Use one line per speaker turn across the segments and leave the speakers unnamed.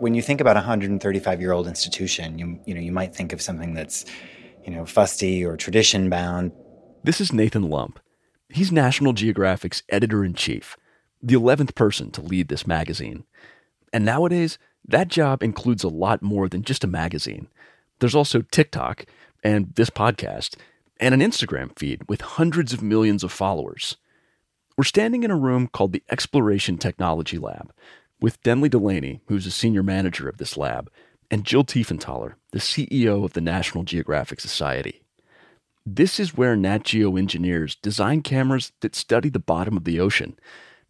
when you think about a 135 year old institution, you, you know, you might think of something that's, you know, fusty or tradition bound.
This is Nathan Lump. He's National Geographic's editor in chief, the 11th person to lead this magazine. And nowadays, that job includes a lot more than just a magazine. There's also TikTok and this podcast and an Instagram feed with hundreds of millions of followers. We're standing in a room called the Exploration Technology Lab with Denley Delaney, who's a senior manager of this lab, and Jill Tiefenthaler, the CEO of the National Geographic Society. This is where Nat Geo engineers design cameras that study the bottom of the ocean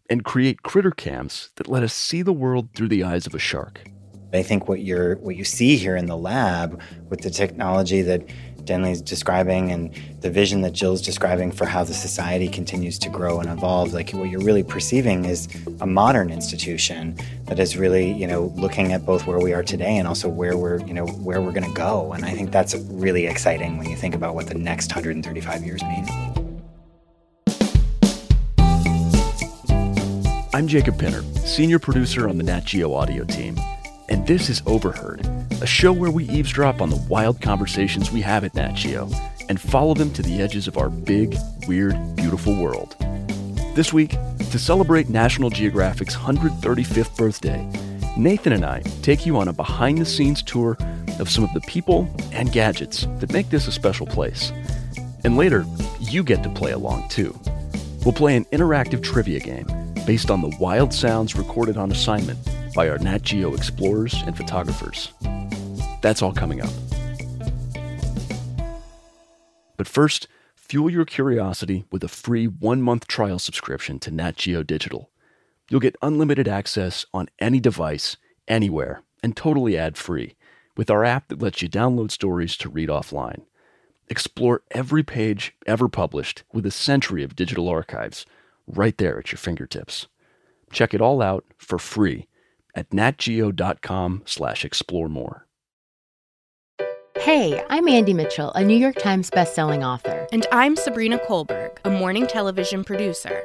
and create critter cams that let us see the world through the eyes of a shark.
I think what you're what you see here in the lab with the technology that Denley's describing and the vision that Jill's describing for how the society continues to grow and evolve, like what you're really perceiving is a modern institution that is really, you know, looking at both where we are today and also where we're, you know, where we're going to go. And I think that's really exciting when you think about what the next 135 years mean.
I'm Jacob Pinter, senior producer on the Nat Geo audio team, and this is Overheard a show where we eavesdrop on the wild conversations we have at Nat Geo and follow them to the edges of our big, weird, beautiful world. This week, to celebrate National Geographic's 135th birthday, Nathan and I take you on a behind the scenes tour of some of the people and gadgets that make this a special place. And later, you get to play along too. We'll play an interactive trivia game based on the wild sounds recorded on assignment by our Nat Geo explorers and photographers. That's all coming up. But first, fuel your curiosity with a free one month trial subscription to Nat Geo Digital. You'll get unlimited access on any device, anywhere, and totally ad free with our app that lets you download stories to read offline. Explore every page ever published with a century of digital archives right there at your fingertips. Check it all out for free at natgeo.com slash explore more.
Hey, I'm Andy Mitchell, a New York Times bestselling author.
And I'm Sabrina Kohlberg, a morning television producer.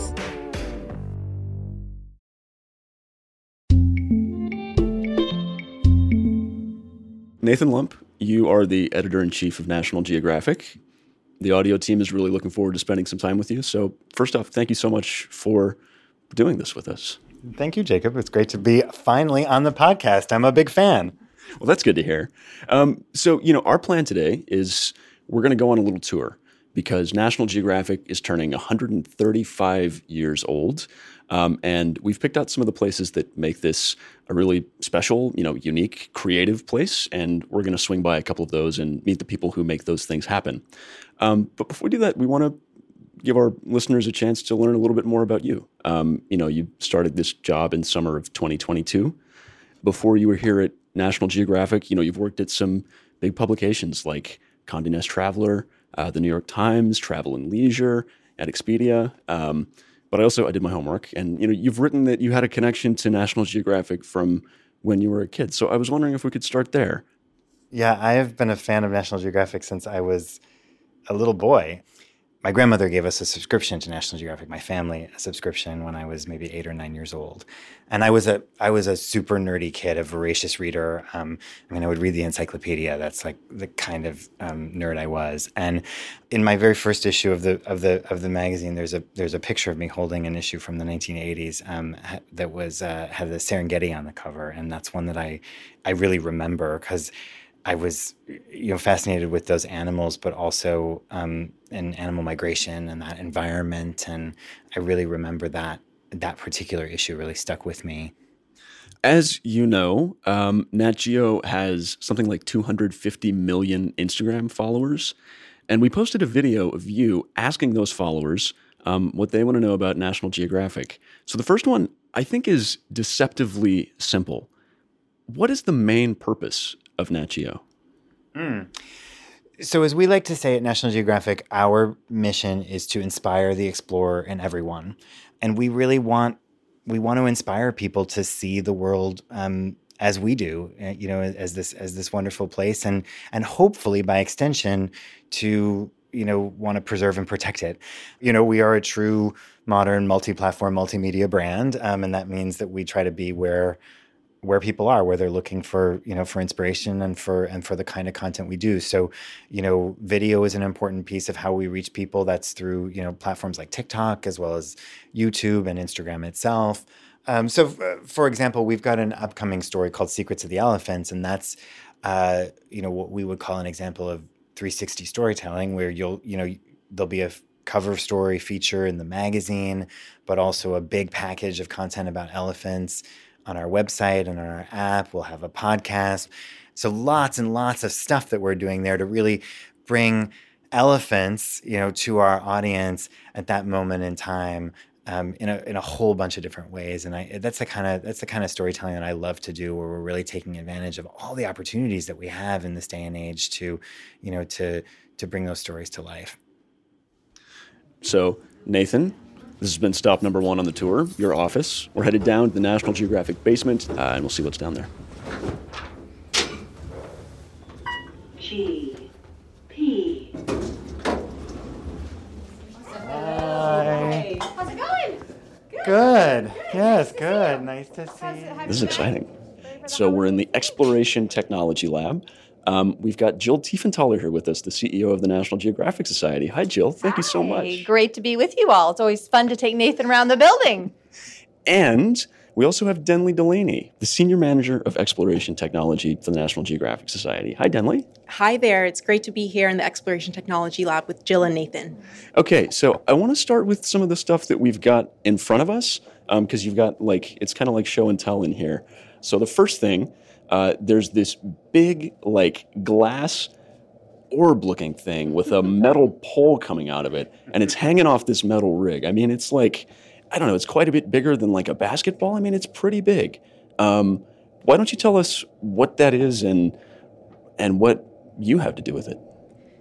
Nathan Lump, you are the editor in chief of National Geographic. The audio team is really looking forward to spending some time with you. So, first off, thank you so much for doing this with us.
Thank you, Jacob. It's great to be finally on the podcast. I'm a big fan.
Well, that's good to hear. Um, so, you know, our plan today is we're going to go on a little tour because National Geographic is turning 135 years old. Um, and we've picked out some of the places that make this a really special, you know, unique, creative place. And we're going to swing by a couple of those and meet the people who make those things happen. Um, but before we do that, we want to give our listeners a chance to learn a little bit more about you. Um, you know, you started this job in summer of 2022. Before you were here at National Geographic, you know, you've worked at some big publications like Condé Nast Traveler, uh, the New York Times, Travel and Leisure, at Expedia. Um, but I also I did my homework, and you know you've written that you had a connection to National Geographic from when you were a kid. So I was wondering if we could start there.
Yeah, I have been a fan of National Geographic since I was a little boy my grandmother gave us a subscription to National Geographic, my family a subscription when I was maybe eight or nine years old, and I was a I was a super nerdy kid, a voracious reader. Um, I mean, I would read the encyclopedia. That's like the kind of um, nerd I was. And in my very first issue of the of the of the magazine, there's a there's a picture of me holding an issue from the 1980s um, that was uh, had the Serengeti on the cover, and that's one that I I really remember because I was, you know, fascinated with those animals, but also um, in animal migration and that environment. And I really remember that that particular issue really stuck with me.
As you know, um, Nat Geo has something like 250 million Instagram followers. And we posted a video of you asking those followers um, what they want to know about National Geographic. So the first one, I think, is deceptively simple. What is the main purpose of Nat Geo?
Mm. So, as we like to say at National Geographic, our mission is to inspire the explorer and everyone, and we really want we want to inspire people to see the world um, as we do, uh, you know, as this as this wonderful place, and and hopefully by extension to you know want to preserve and protect it. You know, we are a true modern multi-platform multimedia brand, um, and that means that we try to be where where people are where they're looking for you know for inspiration and for and for the kind of content we do. So you know video is an important piece of how we reach people. That's through you know platforms like tiktok as well as youtube and instagram itself. Um, so f- for example we've got an upcoming story called secrets of the elephants and that's uh, you know what we would call an example of 360 storytelling where you'll you know there'll be a cover story feature in the magazine but also a big package of content about elephants on our website and on our app. We'll have a podcast. So lots and lots of stuff that we're doing there to really bring elephants, you know, to our audience at that moment in time. Um, in a in a whole bunch of different ways, and I that's the kind of that's the kind of storytelling that I love to do, where we're really taking advantage of all the opportunities that we have in this day and age to, you know, to to bring those stories to life.
So Nathan, this has been stop number one on the tour, your office. We're headed down to the National Geographic basement, uh, and we'll see what's down there.
G P.
Hi.
How's it going?
Good. Yes, good. Nice to see you.
This is exciting. So we're in the Exploration Technology Lab. Um, we've got Jill Tiefenthaler here with us, the CEO of the National Geographic Society. Hi, Jill. Thank you so much.
Great to be with you all. It's always fun to take Nathan around the building.
And we also have Denley Delaney, the Senior Manager of Exploration Technology for the National Geographic Society. Hi, Denley.
Hi there. It's great to be here in the Exploration Technology Lab with Jill and Nathan.
Okay, so I want to start with some of the stuff that we've got in front of us because you've got like, it's kind of like show and tell in here. So the first thing, uh, there's this big, like, glass orb looking thing with a metal pole coming out of it, and it's hanging off this metal rig. I mean, it's like, I don't know, it's quite a bit bigger than like a basketball. I mean, it's pretty big. Um, why don't you tell us what that is and and what you have to do with it?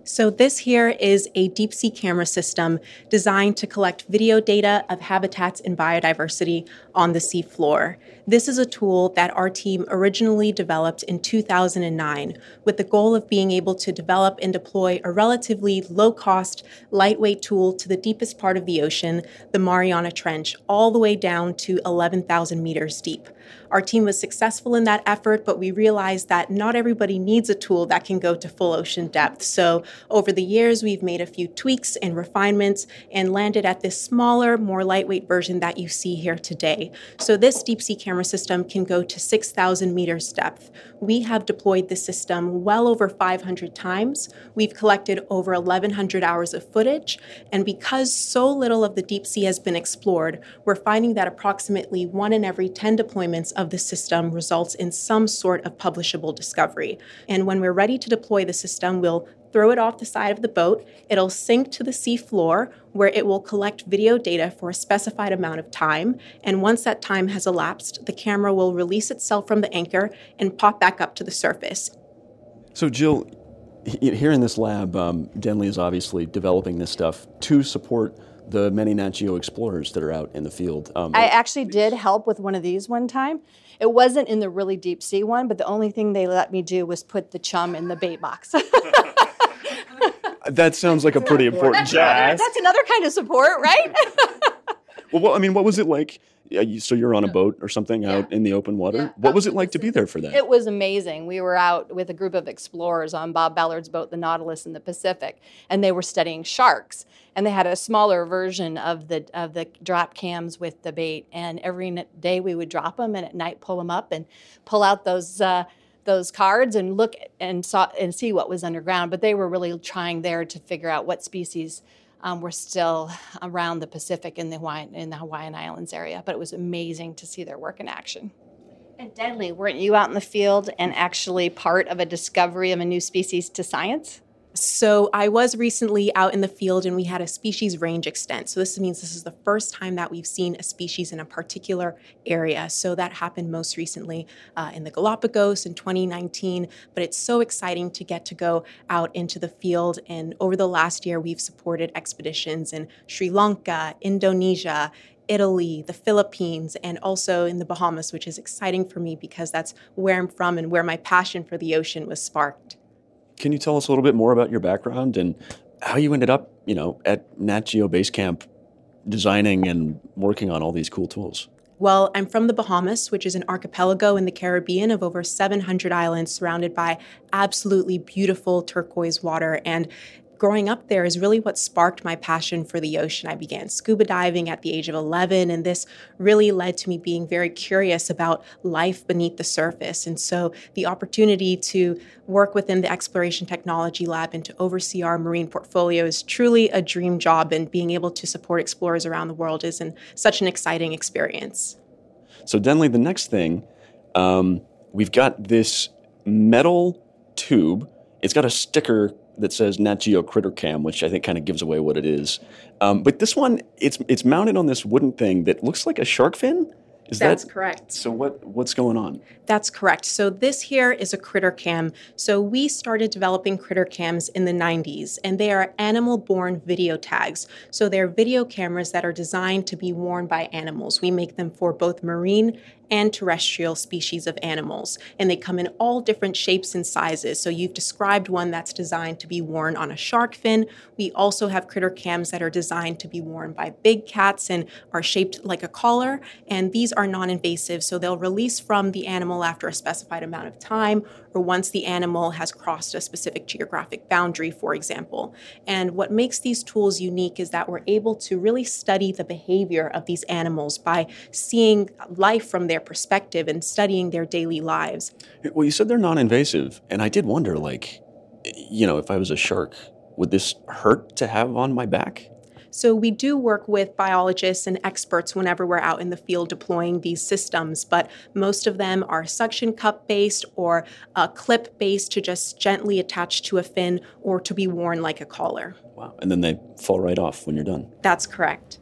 So, this here is a deep sea camera system designed to collect video data of habitats and biodiversity on the seafloor. This is a tool that our team originally developed in 2009 with the goal of being able to develop and deploy a relatively low cost, lightweight tool to the deepest part of the ocean, the Mariana Trench, all the way down to 11,000 meters deep. Our team was successful in that effort, but we realized that not everybody needs a tool that can go to full ocean depth. So, over the years, we've made a few tweaks and refinements and landed at this smaller, more lightweight version that you see here today. So, this deep sea camera system can go to 6,000 meters depth. We have deployed the system well over 500 times. We've collected over 1,100 hours of footage. And because so little of the deep sea has been explored, we're finding that approximately one in every 10 deployments of the system results in some sort of publishable discovery. And when we're ready to deploy the system, we'll throw it off the side of the boat. It'll sink to the sea floor where it will collect video data for a specified amount of time. And once that time has elapsed, the camera will release itself from the anchor and pop back up to the surface.
So, Jill, here in this lab, um, Denley is obviously developing this stuff to support the many Nat Geo explorers that are out in the field. Um,
I actually did help with one of these one time. It wasn't in the really deep sea one, but the only thing they let me do was put the chum in the bait box.
that sounds like a pretty important job.
That's another kind of support, right?
Well, what, I mean, what was it like? Yeah, so you're on a boat or something out in the open water.
Yeah.
What was it like to be there for that?
it was amazing. We were out with a group of explorers on Bob Ballard's boat, the Nautilus in the Pacific, and they were studying sharks. And they had a smaller version of the of the drop cams with the bait. And every day we would drop them, and at night pull them up and pull out those. Uh, those cards and look and saw and see what was underground, but they were really trying there to figure out what species um, were still around the Pacific in the Hawaiian in the Hawaiian Islands area. But it was amazing to see their work in action. And Denley, weren't you out in the field and actually part of a discovery of a new species to science?
So I was recently out in the field and we had a species range extent. So this means this is the first time that we've seen a species in a particular area. So that happened most recently uh, in the Galapagos in 2019. But it's so exciting to get to go out into the field. And over the last year, we've supported expeditions in Sri Lanka, Indonesia, Italy, the Philippines, and also in the Bahamas, which is exciting for me because that's where I'm from and where my passion for the ocean was sparked.
Can you tell us a little bit more about your background and how you ended up, you know, at Nat Geo Base Camp designing and working on all these cool tools?
Well, I'm from the Bahamas, which is an archipelago in the Caribbean of over 700 islands surrounded by absolutely beautiful turquoise water. And growing up there is really what sparked my passion for the ocean. I began scuba diving at the age of 11, and this really led to me being very curious about life beneath the surface. And so the opportunity to work within the Exploration Technology Lab and to oversee our marine portfolio is truly a dream job, and being able to support explorers around the world is an, such an exciting experience.
So, Denley, the next thing, um, we've got this metal tube. It's got a sticker that says Nat Geo Critter Cam, which I think kind of gives away what it is. Um, but this one, it's it's mounted on this wooden thing that looks like a shark fin. Is
That's
that
correct.
So what what's going on?
That's correct. So this here is a critter cam. So we started developing critter cams in the 90s, and they are animal-borne video tags. So they're video cameras that are designed to be worn by animals. We make them for both marine and terrestrial species of animals, and they come in all different shapes and sizes. So you've described one that's designed to be worn on a shark fin. We also have critter cams that are designed to be worn by big cats and are shaped like a collar, and these are non-invasive, so they'll release from the animal after a specified amount of time or once the animal has crossed a specific geographic boundary, for example. And what makes these tools unique is that we're able to really study the behavior of these animals by seeing life from their perspective and studying their daily lives.
Well, you said they're non-invasive, and I did wonder, like, you know, if I was a shark, would this hurt to have on my back?
So we do work with biologists and experts whenever we're out in the field deploying these systems, but most of them are suction cup based or uh, a clip based to just gently attach to a fin or to be worn like a collar.
Wow. And then they fall right off when you're done.
That's correct.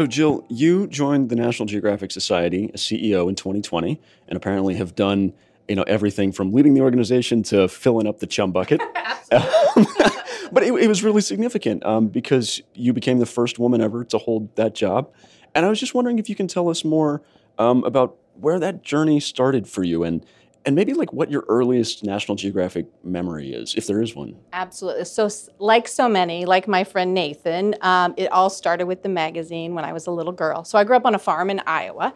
So, Jill, you joined the National Geographic Society as CEO in 2020 and apparently have done you know everything from leading the organization to filling up the chum bucket. but it, it, was really significant um, because you became the first woman ever to hold that job. And I was just wondering if you can tell us more um, about where that journey started for you and and maybe like what your earliest National Geographic memory is, if there is one.
Absolutely. So, like so many, like my friend Nathan, um, it all started with the magazine when I was a little girl. So, I grew up on a farm in Iowa.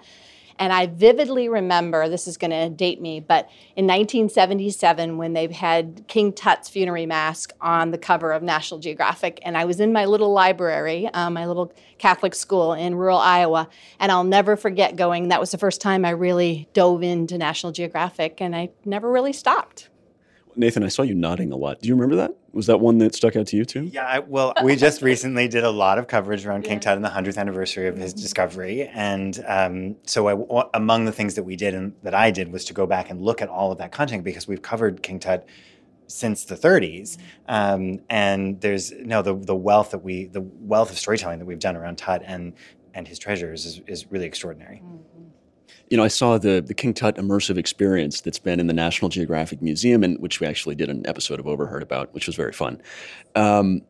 And I vividly remember, this is going to date me, but in 1977, when they had King Tut's funerary mask on the cover of National Geographic, and I was in my little library, um, my little Catholic school in rural Iowa, and I'll never forget going. That was the first time I really dove into National Geographic, and I never really stopped.
Nathan, I saw you nodding a lot. Do you remember that? Was that one that stuck out to you too?
Yeah, I, well, we just recently did a lot of coverage around yeah. King Tut and the 100th anniversary of his mm-hmm. discovery. And um, so, I, among the things that we did and that I did was to go back and look at all of that content because we've covered King Tut since the 30s. Um, and there's no the the wealth that we the wealth of storytelling that we've done around Tut and and his treasures is, is really extraordinary. Mm
you know, I saw the the King Tut immersive experience that's been in the National Geographic Museum, and which we actually did an episode of Overheard about, which was very fun. Um,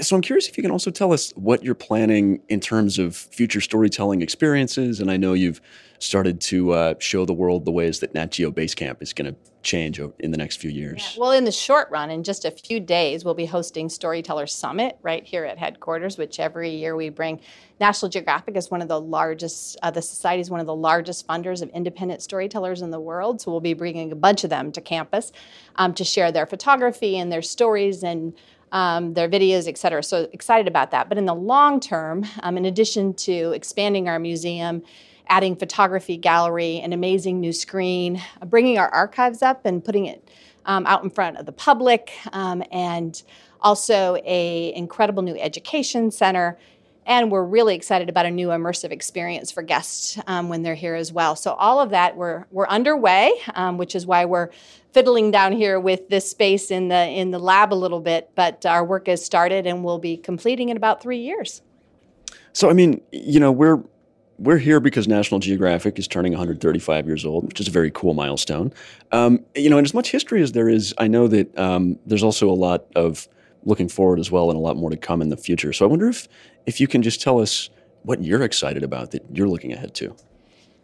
so I'm curious if you can also tell us what you're planning in terms of future storytelling experiences. And I know you've started to uh, show the world the ways that Nat Geo Basecamp is going to change in the next few years.
Yeah. Well, in the short run, in just a few days, we'll be hosting Storyteller Summit right here at headquarters, which every year we bring. National Geographic is one of the largest, uh, the society is one of the largest funders of independent storytellers in the world. So we'll be bringing a bunch of them to campus um, to share their photography and their stories and um, their videos, et cetera. So excited about that. But in the long term, um, in addition to expanding our museum, adding photography gallery, an amazing new screen, uh, bringing our archives up and putting it um, out in front of the public, um, and also a incredible new education center. And we're really excited about a new immersive experience for guests um, when they're here as well. So all of that we're we're underway, um, which is why we're fiddling down here with this space in the in the lab a little bit. But our work has started, and we'll be completing in about three years.
So I mean, you know, we're we're here because National Geographic is turning 135 years old, which is a very cool milestone. Um, you know, and as much history as there is, I know that um, there's also a lot of looking forward as well, and a lot more to come in the future. So I wonder if if you can just tell us what you're excited about that you're looking ahead to.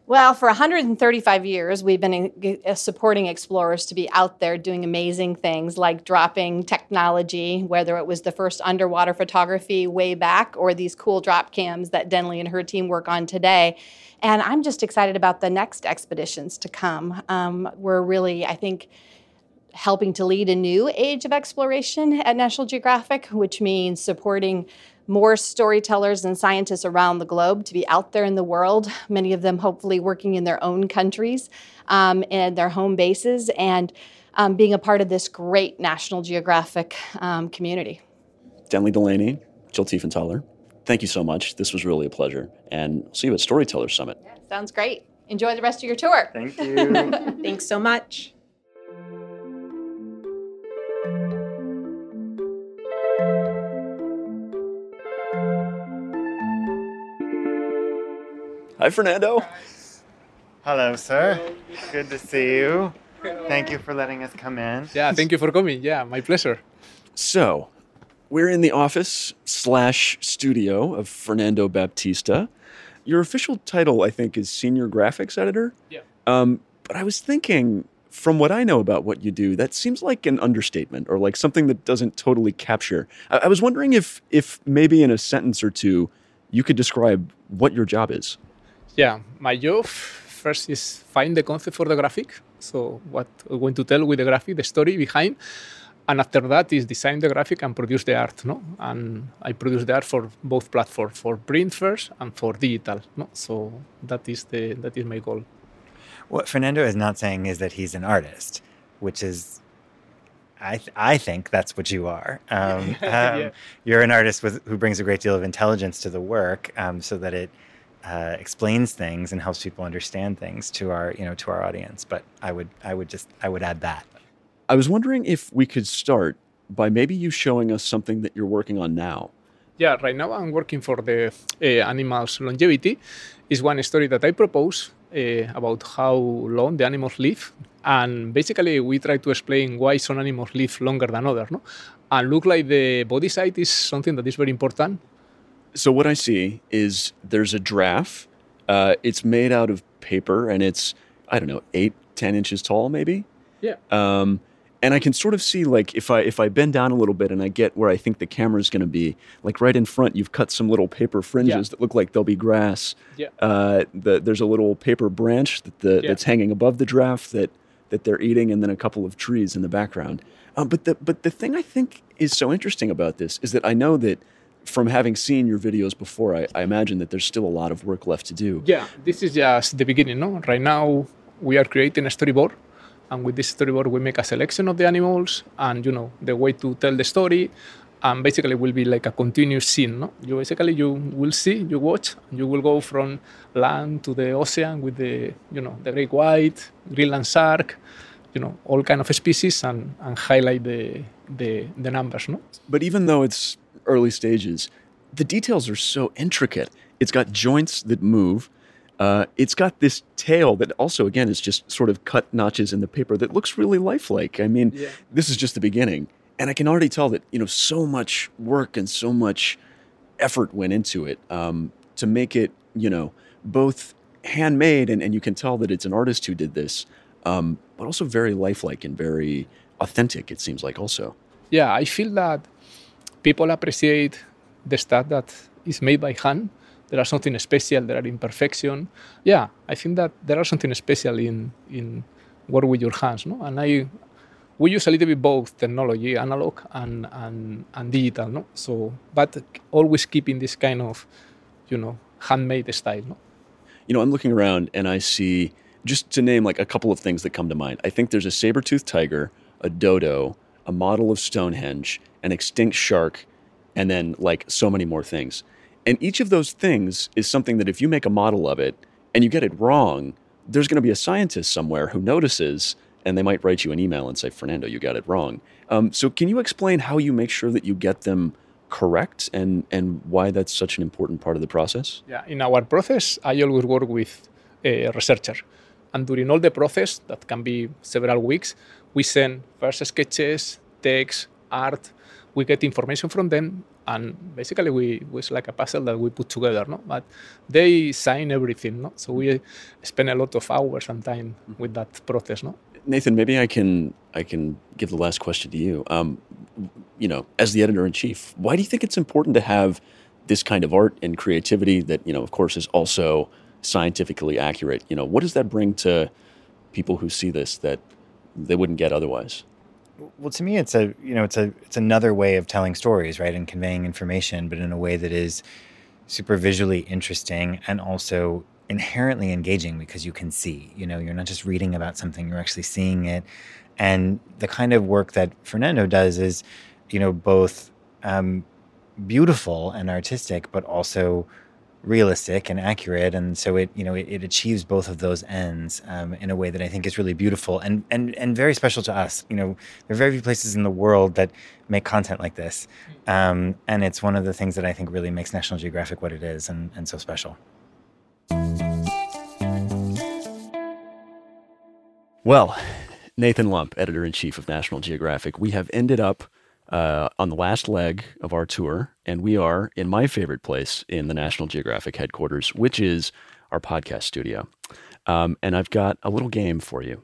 Well, for 135 years, we've been uh, supporting explorers to be out there doing amazing things like dropping technology, whether it was the first underwater photography way back or these cool drop cams that Denley and her team work on today. And I'm just excited about the next expeditions to come. Um, we're really, I think, helping to lead a new age of exploration at National Geographic, which means supporting more storytellers and scientists around the globe to be out there in the world, many of them hopefully working in their own countries um, and their home bases, and um, being a part of this great National Geographic um, community.
Denley Delaney, Jill Tiefenthaler, thank you so much. This was really a pleasure. And see you at Storyteller Summit.
Yeah, sounds great. Enjoy the rest of your tour.
Thank you.
Thanks so much.
Hi, Fernando.
Hello, sir. Good to see you. Thank you for letting us come in.
Yeah, thank you for coming. Yeah, my pleasure.
So, we're in the office slash studio of Fernando Baptista. Your official title, I think, is senior graphics editor.
Yeah.
Um, but I was thinking, from what I know about what you do, that seems like an understatement or like something that doesn't totally capture. I, I was wondering if, if maybe in a sentence or two, you could describe what your job is.
Yeah, my job first is find the concept for the graphic. So what we're going to tell with the graphic, the story behind, and after that is design the graphic and produce the art. No, and I produce the art for both platforms, for print first and for digital. No, so that is the that is my goal.
What Fernando is not saying is that he's an artist, which is, I th- I think that's what you are. Um,
Yeah.
um, You're an artist with who brings a great deal of intelligence to the work, um, so that it uh, explains things and helps people understand things to our you know to our audience. But I would I would just I would add that.
I was wondering if we could start by maybe you showing us something that you're working on now.
Yeah, right now I'm working for the uh, animals' longevity. Is one story that I propose uh, about how long the animals live, and basically we try to explain why some animals live longer than others. No, and look like the body side is something that is very important.
So what I see is there's a giraffe. Uh, it's made out of paper and it's I don't know eight ten inches tall maybe.
Yeah.
Um, and I can sort of see like if I if I bend down a little bit and I get where I think the camera is going to be, like right in front, you've cut some little paper fringes
Yeah.
that look like they'll be grass.
Yeah.
Uh, the, there's a little paper branch that the,
Yeah.
that's hanging above the giraffe that that they're eating, and then a couple of trees in the background. Um, but the but the thing I think is so interesting about this is that I know that from having seen your videos before, I, I imagine that there's still a lot of work left to do.
Yeah, this is just the beginning. No, right now we are creating a storyboard, and with this storyboard we make a selection of the animals and you know the way to tell the story, and basically will be like a continuous scene. No, you basically you will see, you watch, you will go from land to the ocean with the you know the great white, Greenland shark, you know all kind of species, and and highlight the the the numbers. No.
But even though it's early stages, the details are so intricate. It's got joints that move. Uh, it's got this tail that also, again, is just sort of cut notches in the paper that looks really lifelike. I mean,
Yeah.
this is just the beginning, and I can already tell that you know so much work and so much effort went into it um, to make it, you know, both handmade and, and you can tell that it's an artist who did this, um, but also very lifelike and very authentic. It seems like also.
yeah, I feel that people appreciate the stuff that is made by hand. There are something special. There are imperfection. Yeah, I think that there are something special in in work with your hands. No, and I we use a little bit both technology, analog and and, and digital. No, so but always keeping this kind of you know handmade style. No.
you know, I'm looking around and I see just to name like a couple of things that come to mind. I think there's a saber-toothed tiger, a dodo, a model of Stonehenge, an extinct shark, and then like so many more things. And each of those things is something that if you make a model of it and you get it wrong, there's going to be a scientist somewhere who notices and they might write you an email and say, Fernando, you got it wrong. Um, so, can you explain how you make sure that you get them correct and, and why that's such an important part of the process?
Yeah, in our process, I always work with a researcher. And during all the process, that can be several weeks, we send first sketches, text, art, we get information from them, and basically we it was like a puzzle that we put together, no? But they sign everything, no? So we spend a lot of hours and time with that process, no?
Nathan, maybe I can I can give the last question to you. Um, you know, as the editor in chief, why do you think it's important to have this kind of art and creativity that you know, of course, is also scientifically accurate? You know, what does that bring to people who see this that they wouldn't get otherwise?
Well, to me, it's a you know it's a it's another way of telling stories, right, and conveying information, but in a way that is super visually interesting and also inherently engaging because you can see. You know, you're not just reading about something; you're actually seeing it. And the kind of work that Fernando does is, you know, both um, beautiful and artistic, but also realistic and accurate and so it you know it, it achieves both of those ends um, in a way that i think is really beautiful and and and very special to us. You know there are very few places in the world that make content like this um, and it's one of the things that i think really makes national geographic what it is and, and so special.
Well nathan lump editor-in-chief of national geographic we have ended up uh, on the last leg of our tour, and we are in my favorite place in the National Geographic headquarters, which is our podcast studio. Um, and I've got a little game for you.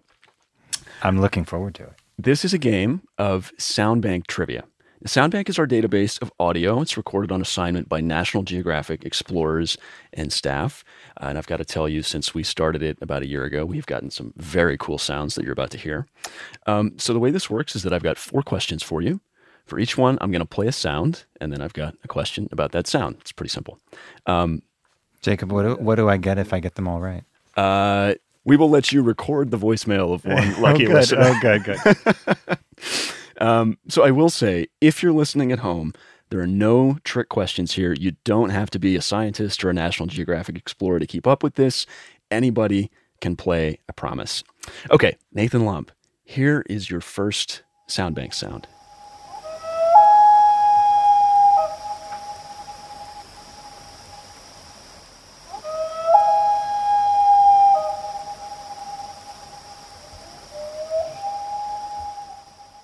I'm looking forward to it.
This is a game of Soundbank trivia. Soundbank is our database of audio. It's recorded on assignment by National Geographic explorers and staff. Uh, and I've got to tell you, since we started it about a year ago, we've gotten some very cool sounds that you're about to hear. Um, so, the way this works is that I've got four questions for you. For each one, I'm going to play a sound, and then I've got a question about that sound. It's pretty simple. Um,
Jacob, what do, what do I get if I get them all right?
Uh, we will let you record the voicemail of one lucky
oh, good.
listener.
Oh, good, good.
um, so I will say, if you're listening at home, there are no trick questions here. You don't have to be a scientist or a National Geographic explorer to keep up with this. Anybody can play, I promise. Okay, Nathan Lump, here is your first Soundbank sound.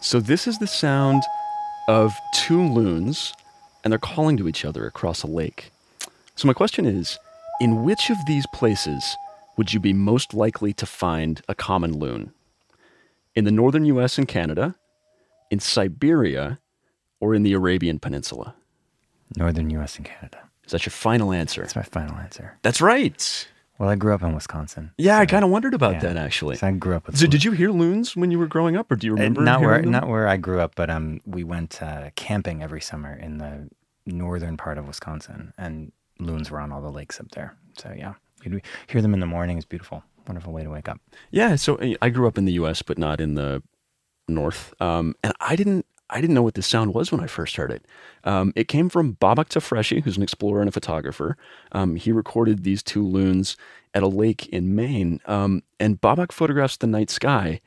So this is the sound of two loons, and they're calling to each other across a lake. So my question is, in which of these places would you be most likely to find a common loon? In the northern US and Canada, in Siberia, or in the Arabian Peninsula?
Northern US and Canada.
Is that your final answer?
That's my final answer.
That's right.
Well, I grew up in Wisconsin.
Yeah, I kind of wondered about
yeah.
that actually.
So I grew up with.
So did you hear loons when you were growing up, or do you
Uh,
remember?
not where
them?
not where I grew up, but um, we went uh, camping every summer in the northern part of Wisconsin, and loons were on all the lakes up there. So yeah, you'd hear them in the morning. It's beautiful, wonderful way to wake up.
Yeah, so uh, I grew up in the U.S., but not in the North, um, and I didn't. I didn't know what this sound was when I first heard it. Um, it came from Babak Tafreshi, who's an explorer and a photographer. Um, he recorded these two loons at a lake in Maine, um, and Babak photographs the night sky.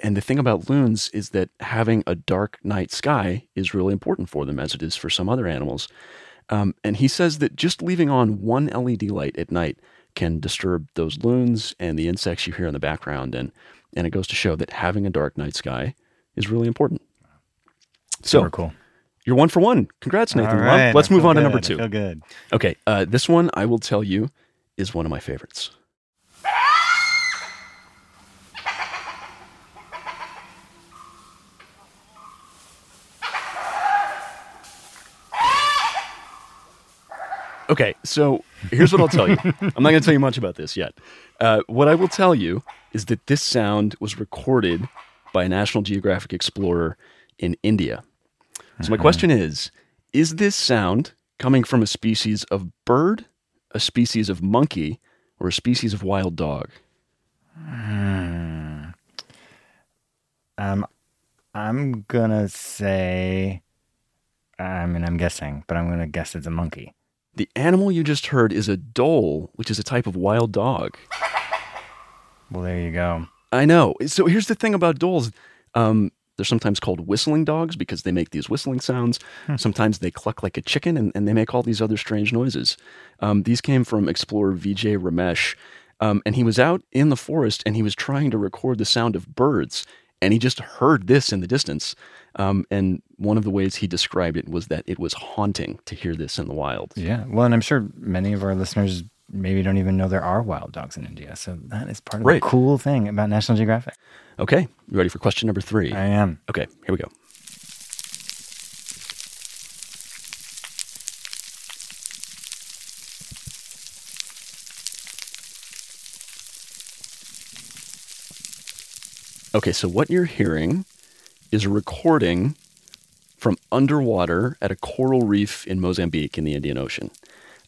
And the thing about loons is that having a dark night sky is really important for them, as it is for some other animals. Um, and he says that just leaving on one LED light at night can disturb those loons and the insects you hear in the background. And, and it goes to show that having a dark night sky is really important. So
Super cool.
you're one for one. Congrats, Nathan.
All
Lump.
right,
Let's
I
move on to
good,
number
I
two.
feel good.
Okay, uh, this one I will tell you is one of my favorites. Okay, so here's what I'll tell you. I'm not going to tell you much about this yet. Uh, what I will tell you is that this sound was recorded by a National Geographic explorer in India. So my question is Is this sound coming from a species of bird, a species of monkey, or a species of wild dog?
Um, I'm gonna say. I mean, I'm guessing, but I'm gonna guess it's a monkey.
The animal you just heard is a dhole, which is a type of wild dog.
Well, there you go.
I know. So here's the thing about dholes. Um, they're sometimes called whistling dogs because they make these whistling sounds. Sometimes they cluck like a chicken and, and they make all these other strange noises. Um, these came from explorer Vijay Ramesh. Um, and he was out in the forest and he was trying to record the sound of birds. And he just heard this in the distance. Um, and one of the ways he described it was that it was haunting to hear this in the wild.
Yeah. Well, and I'm sure many of our listeners maybe don't even know there are wild dogs in India. So that is part of
Right.
the cool thing about National Geographic.
Okay, you ready for question number three?
I am.
Okay, here we go. Okay, so what you're hearing is a recording from underwater at a coral reef in Mozambique in the Indian Ocean.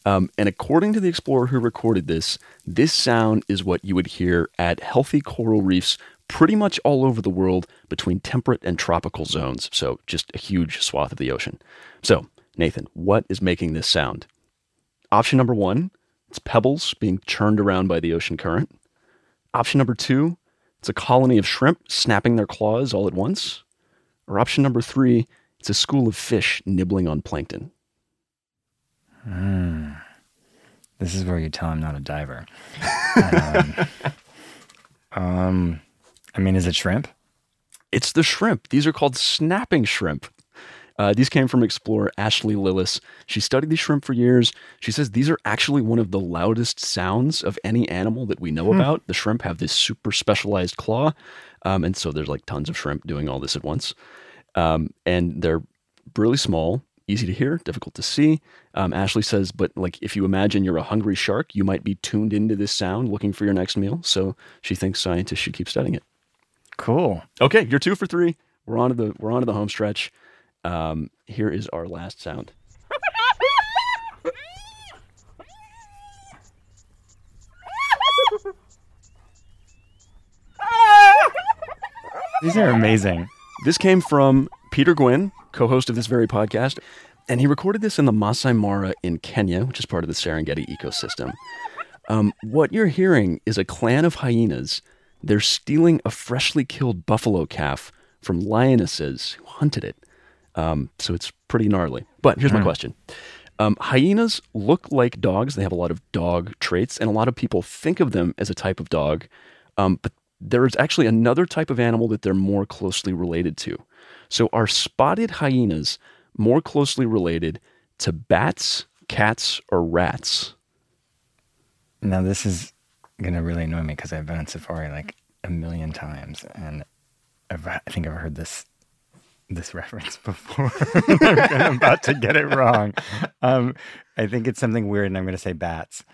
Um, and according to the explorer who recorded this, this sound is what you would hear at healthy coral reefs pretty much all over the world between temperate and tropical zones. So, just a huge swath of the ocean. So, Nathan, what is making this sound? Option number one, it's pebbles being churned around by the ocean current. Option number two, it's a colony of shrimp snapping their claws all at once. Or option number three, it's a school of fish nibbling on plankton.
This is where you tell I'm not a diver. um, um, I mean, is it shrimp?
It's the shrimp. These are called snapping shrimp. Uh, these came from explorer Ashlee Lillis. She studied these shrimp for years. She says these are actually one of the loudest sounds of any animal that we know about. The shrimp have this super specialized claw. Um, and so there's like tons of shrimp doing all this at once. Um, and they're really small, easy to hear, difficult to see. Um, Ashlee says, but like if you imagine you're a hungry shark, you might be tuned into this sound looking for your next meal. So she thinks scientists should keep studying it.
Cool.
Okay, you're two for three. We're on to the we're on to the home stretch. Um, here is our last sound.
These are amazing.
This came from Peter Gwin, co-host of this very podcast, and he recorded this in the Masai Mara in Kenya, which is part of the Serengeti ecosystem. Um, what you're hearing is a clan of hyenas. They're stealing a freshly killed buffalo calf from lionesses who hunted it. Um, so it's pretty gnarly. But here's my question. Um, hyenas look like dogs. They have a lot of dog traits, and a lot of people think of them as a type of dog. Um, but there is actually another type of animal that they're more closely related to. So, are spotted hyenas more closely related to bats, cats, or rats?
Now, this is going to really annoy me because I've been on safari like a million times and I've, I think I've heard this this reference before. I'm about to get it wrong. Um, I think it's something weird and I'm going to say bats.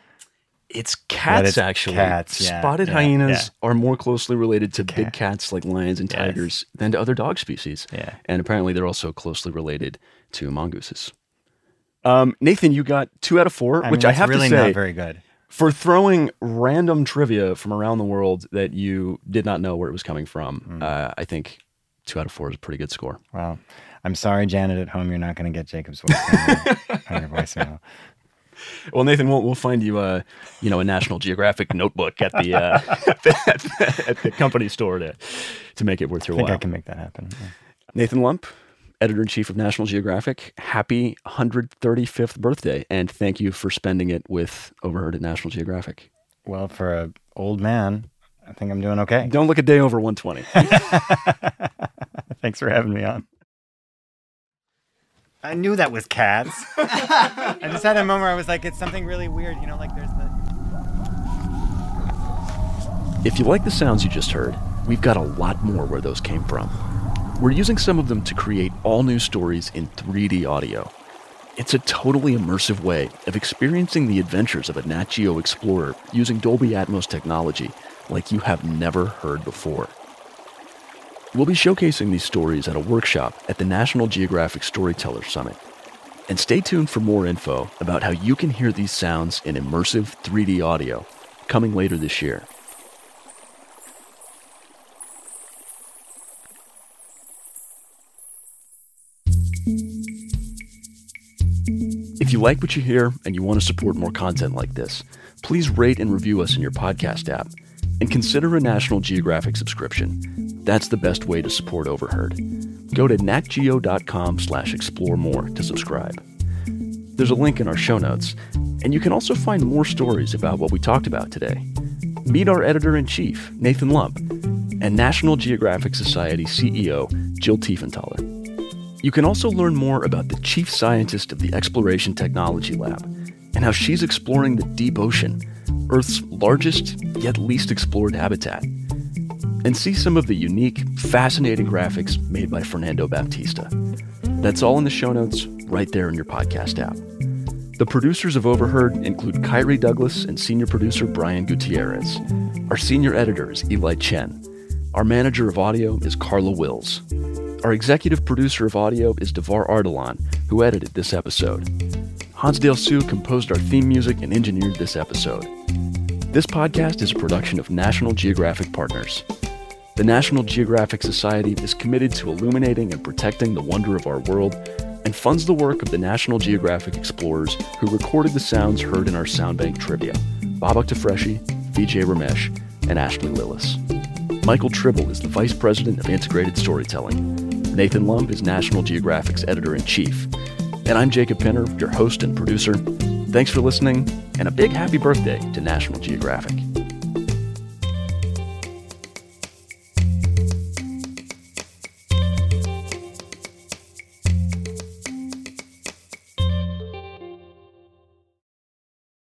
It's cats,
it's
actually.
cats, yeah,
Spotted
yeah,
hyenas
yeah.
are more closely related to big cats like lions and
Yes.
tigers than to other dog species.
Yeah.
And apparently they're also closely related to mongooses. Um, Nathan, you got two out of four,
I
which
mean,
I have
really
to say,
not very good.
for throwing random trivia from around the world that you did not know where it was coming from,
Hmm.
uh, I think two out of four is a pretty good score.
Wow. I'm sorry, Janet, at home. You're not going to get Jacob's voice on your, on your voicemail.
Well, Nathan, we'll, we'll find you, uh, you know, a National Geographic notebook at the, uh, at the at the company store to to make it worth
I
your
think
while.
I can make that happen. Yeah.
Nathan Lump, editor in chief of National Geographic. Happy 135th birthday, and thank you for spending it with Overheard at National Geographic.
Well, for a old man, I think I'm doing okay.
Don't look a day over 120.
Thanks for having me on. I knew that was cats. I just had a moment where I was like, it's something really weird. You know, like there's the.
If you like the sounds you just heard, we've got a lot more where those came from. We're using some of them to create all new stories in 3D audio. It's a totally immersive way of experiencing the adventures of a Nat Geo explorer using Dolby Atmos technology like you have never heard before. We'll be showcasing these stories at a workshop at the National Geographic Storyteller Summit. And stay tuned for more info about how you can hear these sounds in immersive 3D audio coming later this year. If you like what you hear and you want to support more content like this, please rate and review us in your podcast app and consider a National Geographic subscription. That's the best way to support Overheard. Go to natgeo.com slash explore more to subscribe. There's a link in our show notes, and you can also find more stories about what we talked about today. Meet our editor-in-chief, Nathan Lump, and National Geographic Society CEO, Jill Tiefenthaler. You can also learn more about the chief scientist of the Exploration Technology Lab and how she's exploring the deep ocean, Earth's largest yet least explored habitat, and see some of the unique, fascinating graphics made by Fernando Baptista. That's all in the show notes right there in your podcast app. The producers of Overheard include Khari Douglas and senior producer Brian Gutierrez. Our senior editor is Eli Chen. Our manager of audio is Carla Wills. Our executive producer of audio is Davar Ardalan, who edited this episode. Hansdale Hsu composed our theme music and engineered this episode. This podcast is a production of National Geographic Partners. The National Geographic Society is committed to illuminating and protecting the wonder of our world and funds the work of the National Geographic explorers who recorded the sounds heard in our Soundbank trivia Babak Tafreshi, Vijay Ramesh, and Ashlee Lillis. Michael Tribble is the Vice President of Integrated Storytelling. Nathan Lump is National Geographic's Editor in Chief. And I'm Jacob Pinter, your host and producer. Thanks for listening, and a big happy birthday to National Geographic.